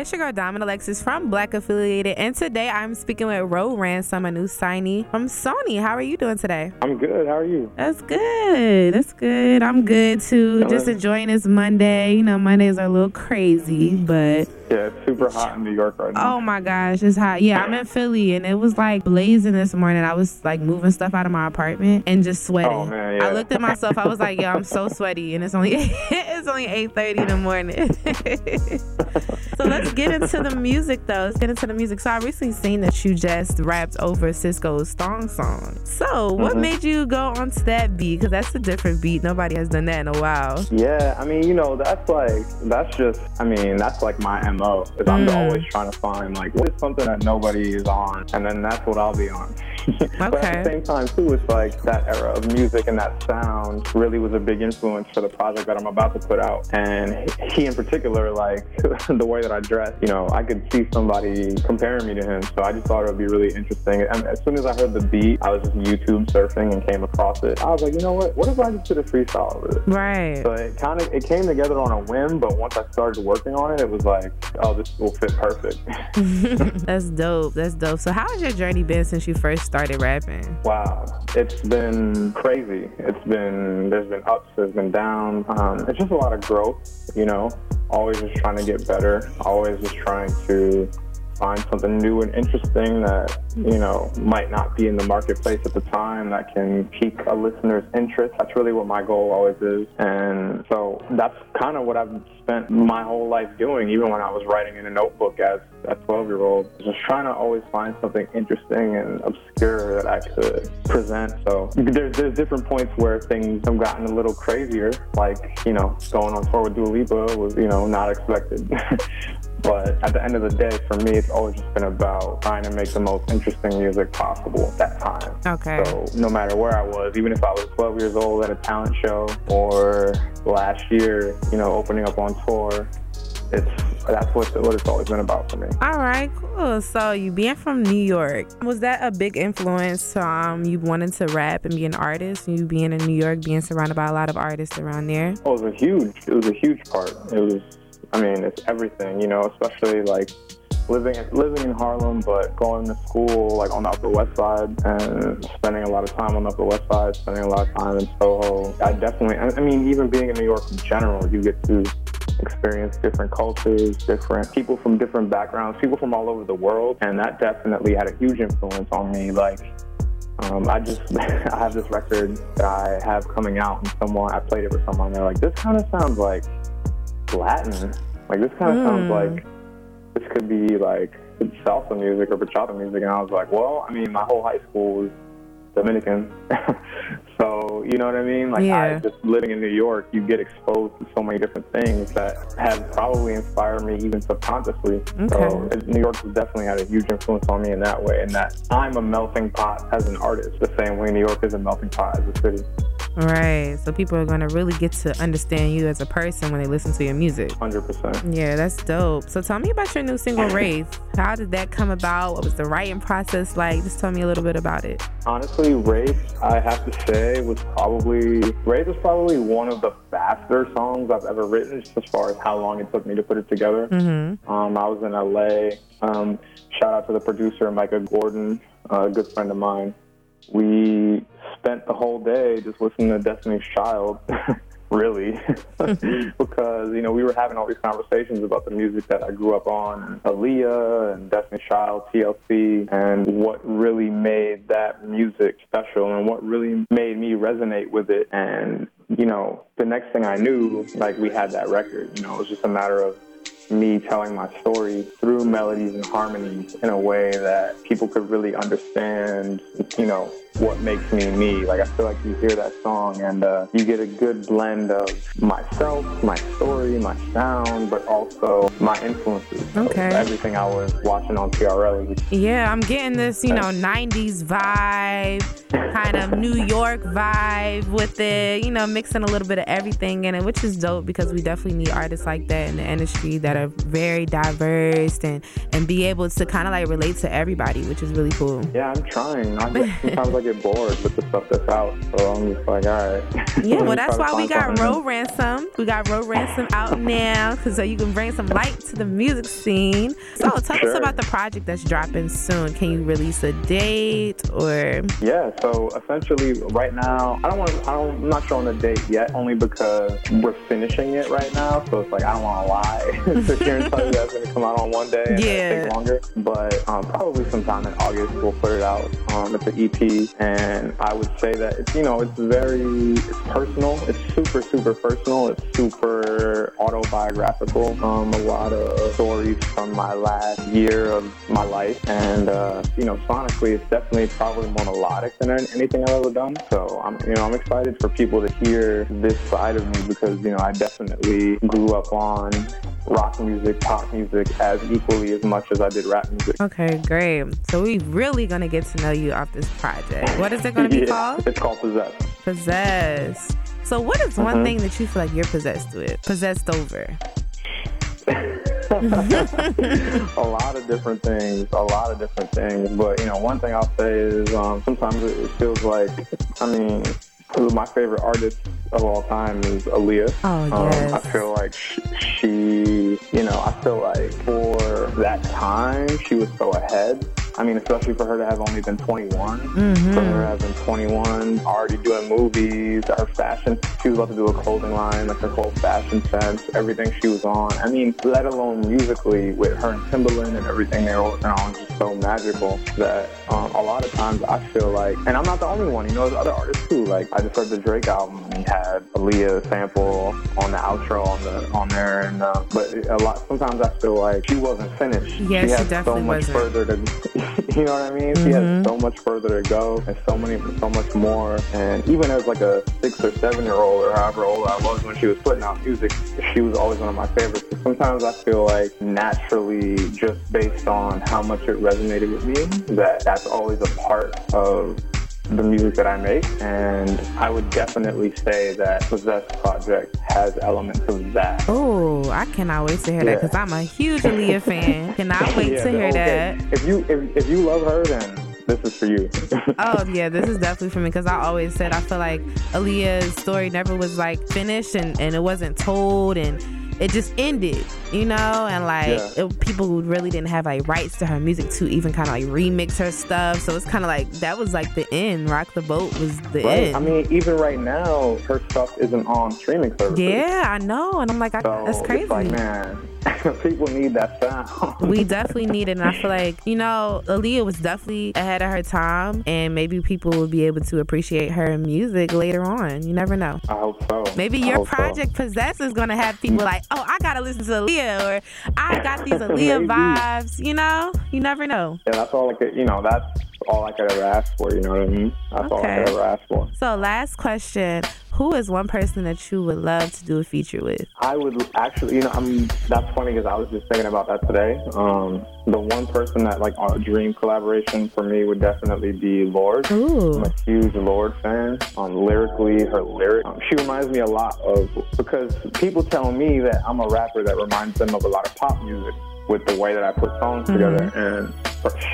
It's your girl Dymond Alexis from Blackaphillyated, and today I'm speaking with Ro Ransom, a new signee from Sony. How are you doing today? I'm good. How are you? That's good. That's good. I'm good too. Just enjoying this Monday. You know, Mondays are a little crazy, but Yeah, it's super hot in New York right now. oh my gosh, it's hot. Yeah, I'm in Philly, and it was like blazing this morning. I was like moving stuff out of my apartment and just sweating. Oh, man, yeah. I looked at myself. I was like, yo, I'm so sweaty, and it's only it's only 8:30 in the morning. let's get into the music though. Let's get into the music. So I recently seen that you just rapped over Sisqo's Thong Song. So what Mhm. made you go onto that beat? Because that's a different beat. Nobody has done that in a while. Yeah, I mean, you know, that's like, that's just, I mean, that's like my MO. Is I'm Mm. always trying to find, like, what is something that nobody is on? And then that's what I'll be on. but at the same time, too, it's like that era of music and that sound really was a big influence for the project that I'm about to put out. And he, in particular, like, the way that I dress, you know, I could see somebody comparing me to him. So I just thought it would be really interesting. And as soon as I heard the beat, I was just YouTube surfing and came across it. I was like, you know what? What if I just did a freestyle over this? Right. So it kind of it came together on a whim, but once I started working on it, it was like, oh, this will fit perfect. That's dope. That's dope. So how has your journey been since you first started rapping? wow, it's been crazy. It's been there's been ups, there's been downs. Um, it's just a lot of growth, you know. Always just trying to get better. Always just trying to find something new and interesting that you know might not be in the marketplace at the time that can pique a listener's interest. That's really what my goal always is, and so that's kind of what I've spent my whole life doing. Even when I was writing in a notebook as a 12 year old, just trying to always find something interesting and obscure that I could present. So there's there's different points where things have gotten a little crazier, like you know going on tour with Dua Lipa was you know not expected. But at the end of the day, for me, it's always just been about trying to make the most interesting music possible at that time. Okay. So no matter where I was, even if I was 12 years old at a talent show or last year, you know, opening up on tour, it's that's what, what it's always been about for me. All right, cool. So you being from New York, was that a big influence? Um, you wanting to rap and be an artist? You being in New York, being surrounded by a lot of artists around there. Oh, it was a huge, it was a huge part. It was, I mean, it's everything, you know, especially like living living in Harlem, but going to school like on the Upper West Side and spending a lot of time on the Upper West Side, spending a lot of time in Soho. I definitely, I mean, even being in New York in general, you get to experience different cultures, different people from different backgrounds, people from all over the world, and that definitely had a huge influence on me. Like. Um, I just I have this record that I have coming out, and someone I played it with someone. They're like, "This kind of sounds like Latin. Like this kind of sounds Hmm. like this could be like salsa music or bachata music." And I was like, "Well, I mean, my whole high school was Dominican, so you know what I mean. Like, I just living in New York, you get exposed to so many different things that have probably inspired me even subconsciously. So Okay. it- New York has definitely had a huge influence on me in that way, and that I'm a melting pot as an artist, the same way New York is a melting pot as a city. Right. So people are gonna really get to understand you as a person when they listen to your music. Hundred percent. Yeah, that's dope. So tell me about your new single, Race. How did that come about? What was the writing process like? Just tell me a little bit about it. Honestly, Race, I have to say, was probably Race was probably one of the faster songs I've ever written, just as far as how long it took me to put it together. Mm-hmm. Um, I was in LA. Um, shout out to the producer Micah Gordon, a good friend of mine. We spent the whole day just listening to Destiny's Child, really, because you know we were having all these conversations about the music that I grew up on, Aaliyah and Destiny's Child, TLC, and what really made that music special, and what really made me resonate with it. And you know, the next thing I knew, like we had that record. You know, it was just a matter of me telling my story through melodies and harmonies in a way that people could really understand, you know, what makes me me. Like I feel like you hear that song and uh, you get a good blend of myself, my story, my sound, but also my influences. So Okay. everything I was watching on TRL was Yeah, I'm getting this, you know, 90s vibe, kind of New York vibe with it, you know, mixing a little bit of everything in it, which is dope because we definitely need artists like that in the industry that are very diverse and and be able to kind of like relate to everybody, which is really cool. Yeah, I'm trying. I, sometimes I get bored with the stuff that's out. So I'm just like, all right. Yeah, well, that's why we got Ro Ransom. We got Ro Ransom out now, cause so you can bring some light to the music scene. So tell sure. us about the project that's dropping soon. Can you release a date or? Yeah. So essentially, right now, I don't want. I don't, I'm not showing a date yet, only because we're finishing it right now. So it's like I don't want to lie. Sit here and tell you that's gonna come out on one day. And yeah. Take longer, but um, probably sometime in August we'll put it out. Um, it's an EP, and I would say that it's you know it's very it's personal. It's super super personal. It's super autobiographical. Um, a lot of stories from my last year of my life, and uh, you know sonically it's definitely probably more melodic than anything I've ever done. So I'm you know I'm excited for people to hear this side of me because you know I definitely grew up on rock music, pop music as equally as much as I did rap music. Okay, great. So we really gonna get to know you off this project. What is it gonna be yeah, called? It's called Possess. Possess. So what is one mm-hmm. thing that you feel like you're possessed with? Possessed over? a lot of different things, a lot of different things. But you know, one thing I'll say is um, sometimes it feels like, I mean, my favorite artist of all time is Aaliyah. Oh, yes. Um, I feel like she, you know, I feel like for that time, she was so ahead. I mean, especially for her to have only been 21. Mm-hmm. For her to have been 21, already doing movies, her fashion, she was about to do a clothing line, like her whole fashion sense, everything she was on. I mean, let alone musically with her and Timbaland and everything they were on, just so magical that um, a lot of times I feel like, and I'm not the only one, you know, there's other artists too. Like, I just heard the Drake album and he had Aaliyah sample on the outro on the on there, and uh, but a lot, sometimes I feel like she wasn't finished. Yeah, she, she had definitely so much wasn't. further to you know what I mean? Mm-hmm. She has so much further to go and so many, so much more. And even as like a six or seven year old or however old I was when she was putting out music, she was always one of my favorites. So sometimes I feel like naturally, just based on how much it resonated with me, that that's always a part of the music that I make, and I would definitely say that Possess Project has elements of that. Oh, I cannot wait to hear yeah. that because I'm a huge Aaliyah fan. Cannot wait yeah, to hear okay. that. If you if, if you love her, then this is for you. oh yeah, this is definitely for me because I always said I feel like Aaliyah's story never was like finished and and it wasn't told and it just ended, you know, and like yeah. it, people who really didn't have like rights to her music to even kind of like remix her stuff. So it's kind of like that was like the end. Rock the Boat was the right. end. I mean, even right now, her stuff isn't on streaming services. Yeah, I know, and I'm like, I, so that's crazy. It's like, man, people need that sound. we definitely need it, and I feel like you know, Aaliyah was definitely ahead of her time, and maybe people will be able to appreciate her music later on. You never know. I hope so. Maybe your project so. Possess is gonna have people like, oh, I gotta listen to Aaliyah, or I got these Aaliyah vibes. You know, you never know. Yeah, that's all I could. You know, that's all I could ever ask for. You know what I mean? That's okay. all I could ever ask for. So, last question: Who is one person that you would love to do a feature with? I would actually, you know, I'm. That's funny because I was just thinking about that today. Um, the one person that like a dream collaboration for me would definitely be Lorde. Ooh. I'm a huge Lorde fan. Um, lyrically, her lyric, um, she reminds me a lot of because people tell me that I'm a rapper that reminds them of a lot of pop music with the way that I put songs mm-hmm. together. And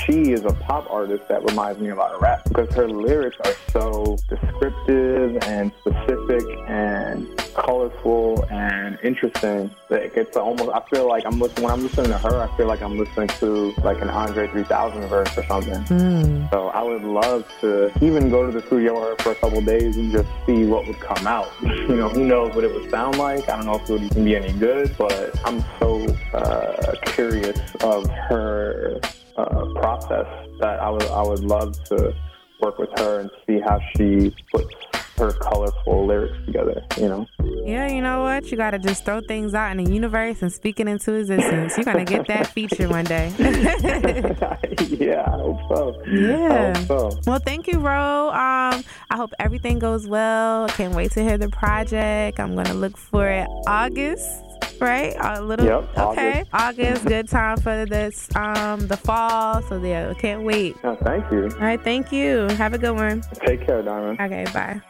she is a pop artist that reminds me a lot of rap because her lyrics are so descriptive and specific and colorful and interesting that it gets almost. I feel like I'm listening when I'm listening to her. I feel like I'm listening to like an Andre 3000 verse or something. Mm. So I would love to even go to the studio with her for a couple days and just see what would come out. you know, who knows what it would sound like? I don't know if it would even be any good, but I'm so uh, curious of her uh, process that I would I would love to work with her and see how she puts her colorful lyrics together, you know? Yeah, you know what? You gotta just throw things out in the universe and speak it into existence. You're gonna get that feature one day. yeah, I hope so. Yeah. Hope so. Well, thank you, Ro. Um, I hope everything goes well. Can't wait to hear the project. I'm gonna look for it August right? A little yep, okay. August. August, good time for this um the fall. So yeah, can't wait. Oh, thank you. All right, thank you. Have a good one. Take care, Dymond. Okay, bye.